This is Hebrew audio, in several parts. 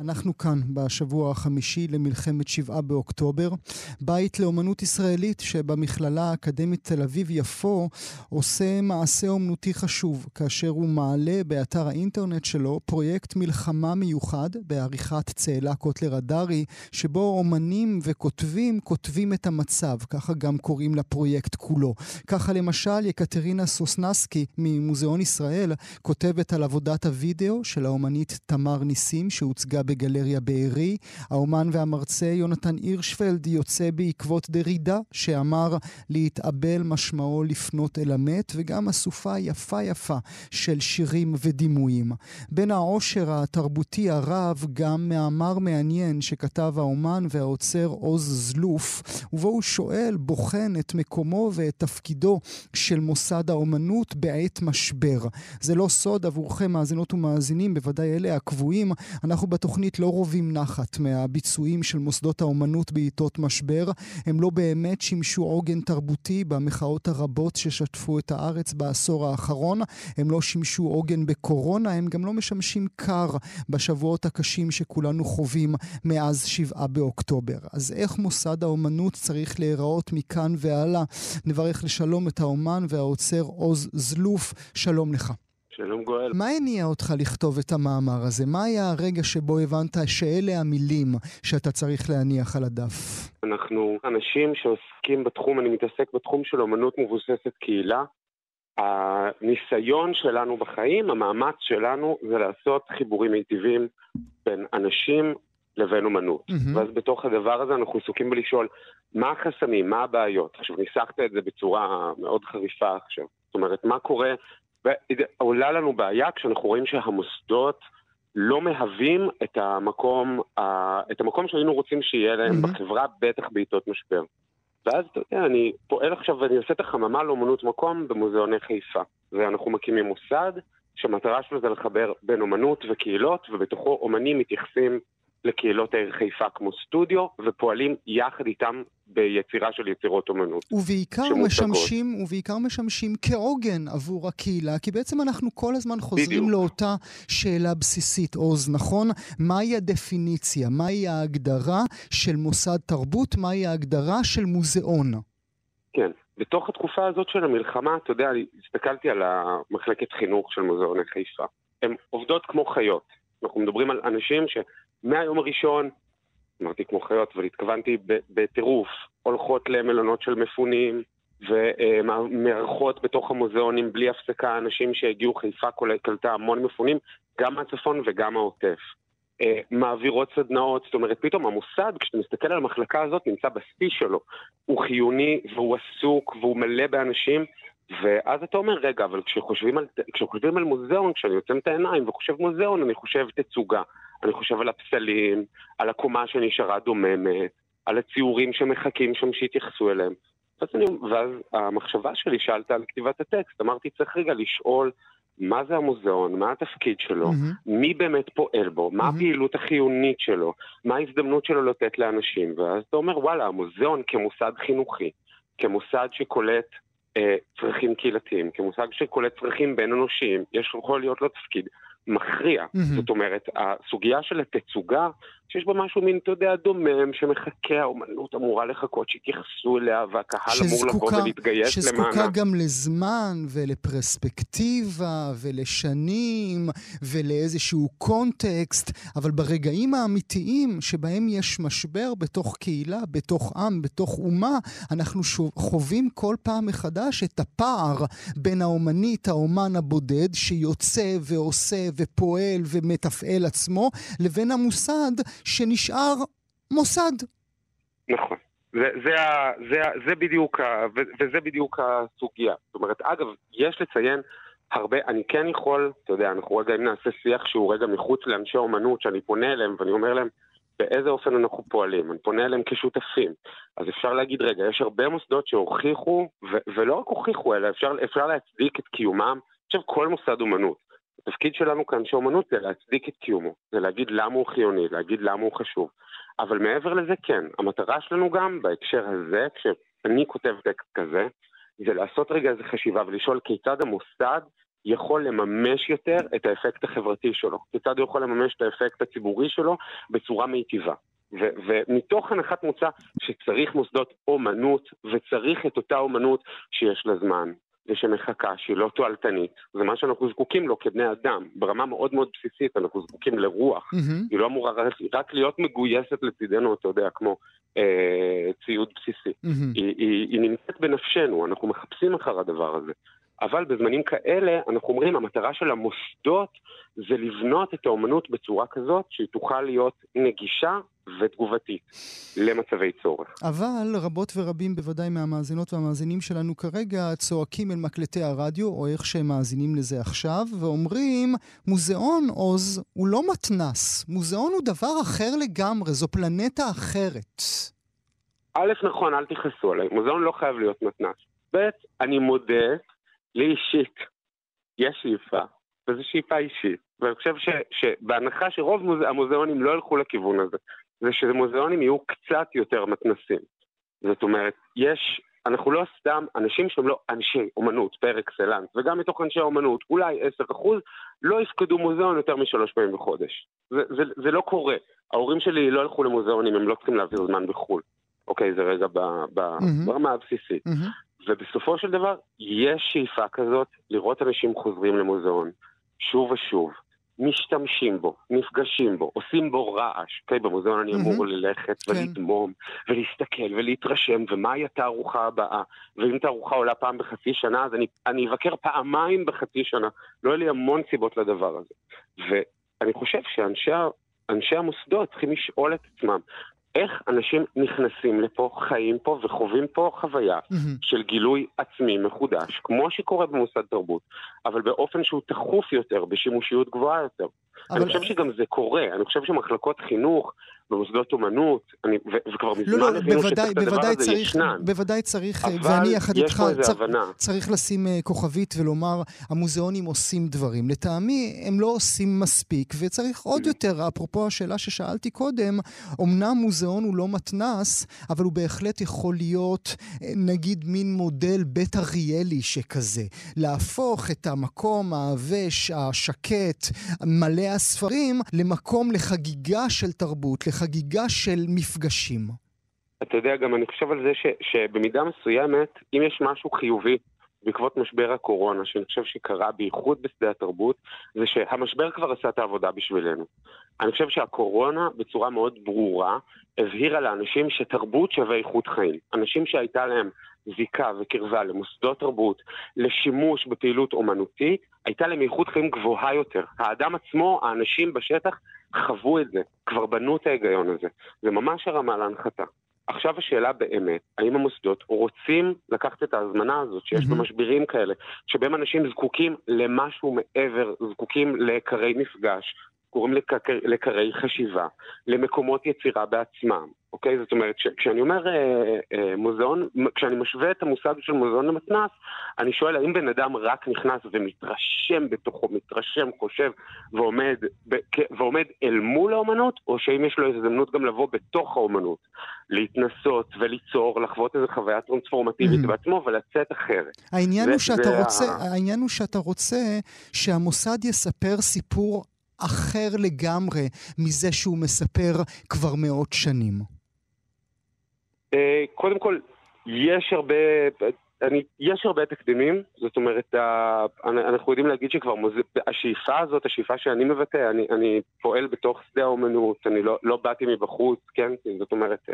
אנחנו כאן בשבוע החמישי למלחמת שבעה באוקטובר, בית לאומנות ישראלית שבמכללה האקדמית תל אביב-יפו עושה מעשה אומנותי חשוב, כאשר הוא מעלה באתר האינטרנט שלו פרויקט מלחמה מיוחד בעריכת צאלה קוטלר הדרי, שבו אומנים וכותבים כותבים את המצב, ככה גם קוראים לפרויקט כולו. ככה למשל יקטרינה סוסנסקי ממוזיאון ישראל כותבת על עבודת הוידאו של האומנית תמר ניסים שהוצגה בגלריה בארי. האומן והמרצה יונתן הירשפלד יוצא בעקבות דרידה, שאמר להתאבל משמעו לפנות אל המת, וגם אסופה יפה יפה של שירים ודימויים. בין העושר התרבותי הרב, גם מאמר מעניין שכתב האומן והעוצר עוז זלוף, ובו הוא שואל, בוחן את מקומו ואת תפקידו של מוסד האומנות בעת משבר. זה לא סוד עבורכם, מאזינות ומאזינים, בוודאי אלה הקבועים. אנחנו בתוכנית התוכנית לא רובים נחת מהביצועים של מוסדות האומנות בעיתות משבר. הם לא באמת שימשו עוגן תרבותי במחאות הרבות ששטפו את הארץ בעשור האחרון. הם לא שימשו עוגן בקורונה, הם גם לא משמשים קר בשבועות הקשים שכולנו חווים מאז שבעה באוקטובר. אז איך מוסד האומנות צריך להיראות מכאן והלאה? נברך לשלום את האומן והעוצר עוז זלוף. שלום לך. שלום גואל. מה הניע אותך לכתוב את המאמר הזה? מה היה הרגע שבו הבנת שאלה המילים שאתה צריך להניח על הדף? אנחנו אנשים שעוסקים בתחום, אני מתעסק בתחום של אומנות מבוססת קהילה. הניסיון שלנו בחיים, המאמץ שלנו, זה לעשות חיבורים מיטיבים בין אנשים לבין אומנות. Mm-hmm. ואז בתוך הדבר הזה אנחנו עסוקים בלשאול מה החסמים, מה הבעיות. עכשיו, ניסחת את זה בצורה מאוד חריפה עכשיו. זאת אומרת, מה קורה ועולה לנו בעיה כשאנחנו רואים שהמוסדות לא מהווים את המקום, את המקום שהיינו רוצים שיהיה להם mm-hmm. בחברה, בטח בעיתות משבר. ואז, אתה יודע, אני פועל עכשיו ואני עושה את החממה לאומנות מקום במוזיאוני חיפה. ואנחנו מקימים מוסד שהמטרה שלו זה לחבר בין אומנות וקהילות, ובתוכו אומנים מתייחסים לקהילות העיר חיפה כמו סטודיו, ופועלים יחד איתם ביצירה של יצירות אומנות. ובעיקר משמשים, ובעיקר משמשים כעוגן עבור הקהילה, כי בעצם אנחנו כל הזמן חוזרים בדיוק. לאותה שאלה בסיסית, עוז, נכון? מהי הדפיניציה? מהי ההגדרה של מוסד תרבות? מהי ההגדרה של מוזיאון? כן. בתוך התקופה הזאת של המלחמה, אתה יודע, הסתכלתי על המחלקת חינוך של מוזיאוני חיפה. הן עובדות כמו חיות. אנחנו מדברים על אנשים ש... מהיום הראשון, אמרתי כמו חיות, אבל התכוונתי בטירוף, הולכות למלונות של מפונים ומארחות בתוך המוזיאונים בלי הפסקה אנשים שהגיעו, חיפה קלטה המון מפונים, גם מהצפון וגם מהעוטף. אה, מעבירות סדנאות, זאת אומרת, פתאום המוסד, כשאתה מסתכל על המחלקה הזאת, נמצא בשיא שלו. הוא חיוני והוא עסוק והוא מלא באנשים, ואז אתה אומר, רגע, אבל כשחושבים על, כשחושבים על מוזיאון, כשאני עוצם את העיניים וחושב מוזיאון, אני חושב תצוגה. אני חושב על הפסלים, על הקומה שנשארה דוממת, על הציורים שמחכים שם שיתייחסו אליהם. ואז, אני, ואז המחשבה שלי, שאלת על כתיבת הטקסט, אמרתי, צריך רגע לשאול מה זה המוזיאון, מה התפקיד שלו, mm-hmm. מי באמת פועל בו, מה mm-hmm. הפעילות החיונית שלו, מה ההזדמנות שלו לתת לאנשים. ואז אתה אומר, וואלה, המוזיאון כמוסד חינוכי, כמוסד שקולט צרכים קהילתיים, כמוסד שקולט צרכים בין אנושיים, יש יכול להיות לו תפקיד מכריע. Mm-hmm. זאת אומרת, הסוגיה של התצוגה, שיש בה משהו מין, אתה יודע, דומם, שמחכה, האומנות אמורה לחכות שיתייחסו אליה, והקהל שזקוקה, אמור לבוא ולהתגייס שזקוקה למענה. שזקוקה גם לזמן ולפרספקטיבה ולשנים ולאיזשהו קונטקסט, אבל ברגעים האמיתיים שבהם יש משבר בתוך קהילה, בתוך עם, בתוך אומה, אנחנו חווים כל פעם מחדש את הפער בין האומנית, האומן הבודד, שיוצא ועושה ופועל ומתפעל עצמו, לבין המוסד שנשאר מוסד. נכון. זה, זה, זה, זה, בדיוק, וזה בדיוק הסוגיה. זאת אומרת, אגב, יש לציין הרבה, אני כן יכול, אתה יודע, אנחנו רגע אם נעשה שיח שהוא רגע מחוץ לאנשי אומנות, שאני פונה אליהם ואני אומר להם, באיזה אופן אנחנו פועלים, אני פונה אליהם כשותפים. אז אפשר להגיד, רגע, יש הרבה מוסדות שהוכיחו, ו- ולא רק הוכיחו, אלא אפשר, אפשר להצדיק את קיומם. עכשיו, כל מוסד אומנות, התפקיד שלנו כאנשי אומנות זה להצדיק את קיומו, זה להגיד למה הוא חיוני, להגיד למה הוא חשוב. אבל מעבר לזה, כן, המטרה שלנו גם בהקשר הזה, כשאני כותב טקסט כזה, זה לעשות רגע איזה חשיבה ולשאול כיצד המוסד יכול לממש יותר את האפקט החברתי שלו, כיצד הוא יכול לממש את האפקט הציבורי שלו בצורה מיטיבה. ו- ומתוך הנחת מוצא שצריך מוסדות אומנות וצריך את אותה אומנות שיש לה זמן ושמחכה, שהיא לא תועלתנית, זה מה שאנחנו זקוקים לו כבני אדם. ברמה מאוד מאוד בסיסית אנחנו זקוקים לרוח. Mm-hmm. היא לא אמורה רק, רק להיות מגויסת לצידנו, אתה יודע, כמו אה, ציוד בסיסי. Mm-hmm. היא, היא, היא נמצאת בנפשנו, אנחנו מחפשים אחר הדבר הזה. אבל בזמנים כאלה אנחנו אומרים המטרה של המוסדות זה לבנות את האומנות בצורה כזאת שהיא תוכל להיות נגישה ותגובתית למצבי צורך. אבל רבות ורבים בוודאי מהמאזינות והמאזינים שלנו כרגע צועקים אל מקלטי הרדיו, או איך שהם מאזינים לזה עכשיו, ואומרים, מוזיאון עוז הוא לא מתנס, מוזיאון הוא דבר אחר לגמרי, זו פלנטה אחרת. א', נכון, אל תכעסו עליי, מוזיאון לא חייב להיות מתנס. ב', אני מודה לי אישית יש שאיפה, וזו שאיפה אישית. ואני חושב ש, שבהנחה שרוב מוז... המוזיאונים לא ילכו לכיוון הזה, זה שמוזיאונים יהיו קצת יותר מתנסים. זאת אומרת, יש, אנחנו לא סתם אנשים שהם לא אנשי אומנות פר אקסלנס, וגם מתוך אנשי האומנות, אולי 10% לא יפקדו מוזיאון יותר משלוש פעמים בחודש. זה, זה, זה לא קורה. ההורים שלי לא ילכו למוזיאונים, הם לא צריכים להעביר זמן בחו"ל. אוקיי, זה רגע ב, ב, mm-hmm. ברמה הבסיסית. Mm-hmm. ובסופו של דבר, יש שאיפה כזאת לראות אנשים חוזרים למוזיאון, שוב ושוב, משתמשים בו, נפגשים בו, עושים בו רעש. אוקיי, במוזיאון אני אמור ללכת כן. ולדמום, ולהסתכל ולהתרשם, ומהי התערוכה הבאה. ואם תערוכה עולה פעם בחצי שנה, אז אני, אני אבקר פעמיים בחצי שנה. לא יהיו לי המון סיבות לדבר הזה. ואני חושב שאנשי המוסדות צריכים לשאול את עצמם, איך אנשים נכנסים לפה, חיים פה וחווים פה חוויה mm-hmm. של גילוי עצמי מחודש, כמו שקורה במוסד תרבות, אבל באופן שהוא תכוף יותר, בשימושיות גבוהה יותר. אבל... אני חושב שגם זה קורה, אני חושב שמחלקות חינוך במוסדות אומנות, אני, ו- וכבר מזמן לא, לא, הבינו שאת הדבר הזה צריך, ישנן. בוודאי צריך, ואני יחד איתך, צר, צריך לשים uh, כוכבית ולומר, המוזיאונים עושים דברים. לטעמי, הם לא עושים מספיק, וצריך עוד mm. יותר, אפרופו השאלה ששאלתי קודם, אמנם מוזיאון הוא לא מתנס, אבל הוא בהחלט יכול להיות, אה, נגיד, מין מודל בית אריאלי שכזה. להפוך את המקום העבש, השקט, מלא הספרים, למקום לחגיגה של תרבות, חגיגה של מפגשים. אתה יודע, גם אני חושב על זה ש, שבמידה מסוימת, אם יש משהו חיובי בעקבות משבר הקורונה, שאני חושב שקרה בייחוד בשדה התרבות, זה שהמשבר כבר עשה את העבודה בשבילנו. אני חושב שהקורונה בצורה מאוד ברורה הבהירה לאנשים שתרבות שווה איכות חיים. אנשים שהייתה להם זיקה וקרבה למוסדות תרבות, לשימוש בפעילות אומנותית, הייתה להם איכות חיים גבוהה יותר. האדם עצמו, האנשים בשטח, חוו את זה, כבר בנו את ההיגיון הזה. זה ממש הרמה להנחתה. עכשיו השאלה באמת, האם המוסדות רוצים לקחת את ההזמנה הזאת שיש mm-hmm. במשברים כאלה, שבהם אנשים זקוקים למשהו מעבר, זקוקים לעיקרי מפגש, קוראים לקרי חשיבה, למקומות יצירה בעצמם, אוקיי? זאת אומרת, כשאני אומר אה, אה, מוזיאון, כשאני משווה את המושג של מוזיאון למתנ"ס, אני שואל האם בן אדם רק נכנס ומתרשם בתוכו, מתרשם, חושב ועומד, ב, ועומד אל מול האומנות, או שאם יש לו הזדמנות גם לבוא בתוך האומנות, להתנסות וליצור, לחוות איזו חוויה טרנספורמטיבית mm-hmm. בעצמו ולצאת אחרת. העניין, זה, הוא שאתה רוצה, ה... העניין הוא שאתה רוצה שהמוסד יספר סיפור אחר לגמרי מזה שהוא מספר כבר מאות שנים? אה, קודם כל, יש הרבה... אני, יש הרבה תקדימים, זאת אומרת, אנחנו יודעים להגיד שכבר. השאיפה הזאת, השאיפה שאני מבטא, אני, אני פועל בתוך שדה האומנות, אני לא, לא באתי מבחוץ, כן? זאת אומרת,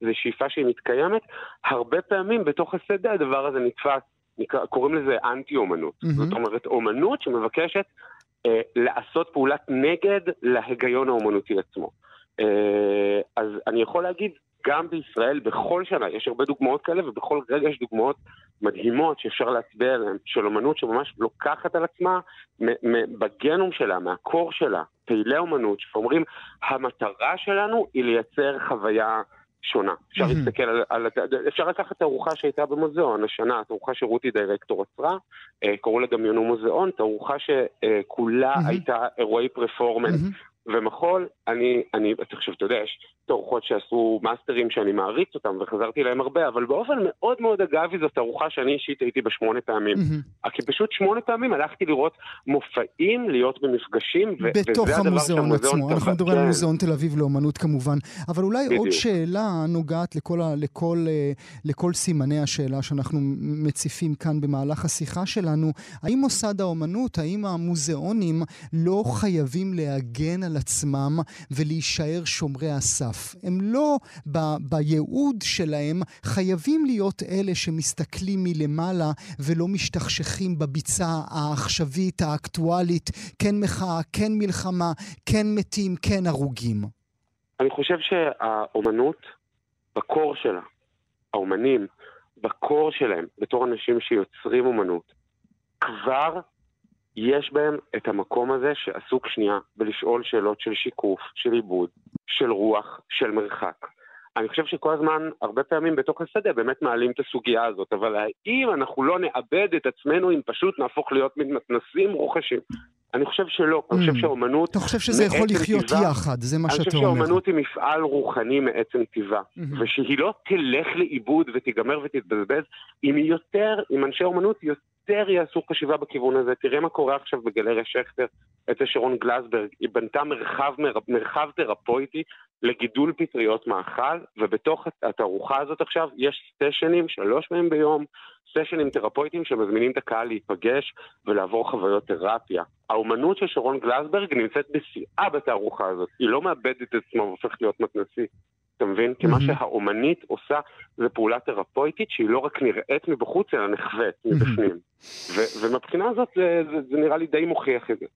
זו שאיפה שהיא מתקיימת. הרבה פעמים בתוך השדה הדבר הזה נתפס, נקרא, קוראים לזה אנטי-אומנות. Mm-hmm. זאת אומרת, אומנות שמבקשת לעשות פעולת נגד להיגיון האומנותי עצמו. אה, אז אני יכול להגיד, גם בישראל, בכל שנה, יש הרבה דוגמאות כאלה, ובכל רגע יש דוגמאות מדהימות שאפשר להצביע עליהן, של אומנות שממש לוקחת על עצמה בגנום שלה, מהקור שלה, פעילי אומנות, שאומרים, המטרה שלנו היא לייצר חוויה שונה. אפשר mm-hmm. להסתכל על, על... אפשר לקחת את הארוחה שהייתה במוזיאון השנה, תערוכה שרותי דירקטור עצרה, אה, קראו לה דמיינו מוזיאון, תערוכה שכולה mm-hmm. הייתה אירועי פרפורמנס mm-hmm. ומחול. אני, אני, עכשיו, אתה יודע, יש תערוכות שעשו מאסטרים שאני מעריץ אותם וחזרתי להם הרבה, אבל באופן מאוד מאוד אגבי זאת תערוכה שאני אישית הייתי בה שמונה פעמים. Mm-hmm. כי פשוט שמונה פעמים הלכתי לראות מופעים, להיות במפגשים, ו- בתוך המוזיאון עצמו. אנחנו מדברים על כן. מוזיאון תל אביב לאומנות כמובן. אבל אולי בדיוק. עוד שאלה נוגעת לכל, לכל, אה, לכל סימני השאלה שאנחנו מציפים כאן במהלך השיחה שלנו. האם מוסד האומנות, האם המוזיאונים לא חייבים להגן על עצמם ולהישאר שומרי הסף? הם לא ב- בייעוד שלהם חייבים להיות אלה שמסתכלים מלמעלה ולא משתכשכים בביצה העכשווית, האקטואלית, כן מחאה, כן מלחמה, כן מתים, כן הרוגים. אני חושב שהאומנות, בקור שלה, האומנים, בקור שלהם, בתור אנשים שיוצרים אומנות, כבר יש בהם את המקום הזה שעסוק שנייה בלשאול שאלות של שיקוף, של עיבוד, של רוח, של מרחק. אני חושב שכל הזמן, הרבה פעמים בתוך השדה באמת מעלים את הסוגיה הזאת, אבל האם אנחנו לא נאבד את עצמנו אם פשוט נהפוך להיות מתנסים רוכשים? אני חושב שלא, אני חושב mm. שהאומנות... אתה חושב שזה יכול לחיות יחד, זה מה שאתה אומר. אני חושב שהאומנות היא מפעל רוחני מעצם טבעה, mm-hmm. ושהיא לא תלך לאיבוד ותיגמר ותתבזבז, אם היא יותר, אם אנשי האומנות יותר יעשו חשיבה בכיוון הזה. תראה מה קורה עכשיו בגלריה שכטר, אצל שרון גלסברג, היא בנתה מרחב, מרחב תרפויטי לגידול פטריות מאכל, ובתוך התערוכה הזאת עכשיו יש סטיישנים, שלוש פעמים ביום, סשנים תרפויטיים שמזמינים את הקהל להיפגש ולעבור חוויות תרפיה. האומנות של שרון גלסברג נמצאת בשיאה בתערוכה הזאת. היא לא מאבדת את עצמה והופכת להיות מתנשיא. אתה מבין? כי מה שהאומנית עושה זה פעולה תרפויטית שהיא לא רק נראית מבחוץ, אלא נחווית מבפנים. ומבחינה הזאת זה, נראה לי די מוכיח את זה.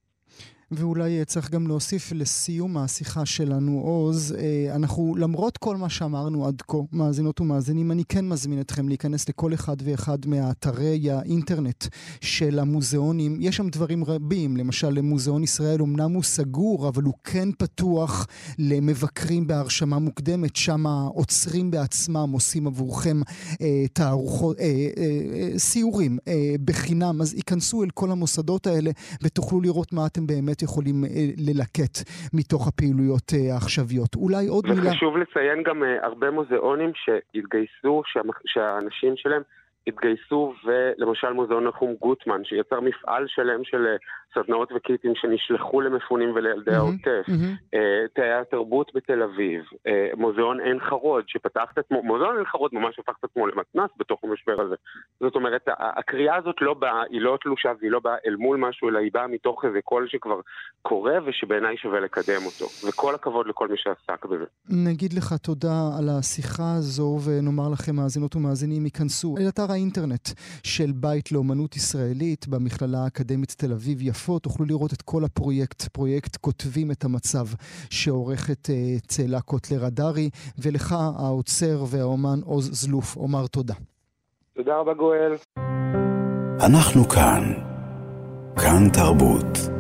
ואולי אה, צריך גם להוסיף לסיום השיחה שלנו, עוז, אה, אנחנו, למרות כל מה שאמרנו עד כה, מאזינות ומאזינים, אני כן מזמין אתכם להיכנס לכל אחד ואחד מאתרי האינטרנט של המוזיאונים. יש שם דברים רבים, למשל למוזיאון ישראל אמנם הוא סגור, אבל הוא כן פתוח למבקרים בהרשמה מוקדמת, שם העוצרים בעצמם עושים עבורכם אה, תערוכות, אה, אה, אה, סיורים אה, בחינם, אז היכנסו אל כל המוסדות האלה ותוכלו לראות מה אתם באמת יכולים אה, ללקט מתוך הפעילויות אה, העכשוויות. אולי עוד מילה... וחשוב לציין גם אה, הרבה מוזיאונים שהתגייסו, שהאנשים שלהם התגייסו, ולמשל מוזיאון נחום גוטמן, שיצר מפעל שלם של אה, סדנאות וקיטים שנשלחו למפונים ולילדי mm-hmm, העוטף, mm-hmm. תאי התרבות בתל אביב, אה, מוזיאון עין חרוד, שפתח את עצמו, מוזיאון עין חרוד ממש הפך את עצמו למתנ"ס בתוך המשבר הזה. זאת אומרת, הקריאה הזאת לא באה, היא לא תלושה והיא לא באה אל מול משהו, אלא היא באה מתוך איזה קול שכבר קורה ושבעיניי שווה לקדם אותו. וכל הכבוד לכל מי שעסק בזה. נגיד לך תודה על השיחה הזו, ונאמר לכם, מאזינות ומאזינים, ייכנסו אל אתר האינטרנט של בית לאומנות ישראלית במכללה האקדמית תל אביב-יפו. תוכלו לראות את כל הפרויקט, פרויקט כותבים את המצב שעורכת uh, צאלה קוטלר הדרי, ולך האוצר והאומן עוז זלוף, אומר תודה. תודה רבה גואל. אנחנו כאן. כאן תרבות.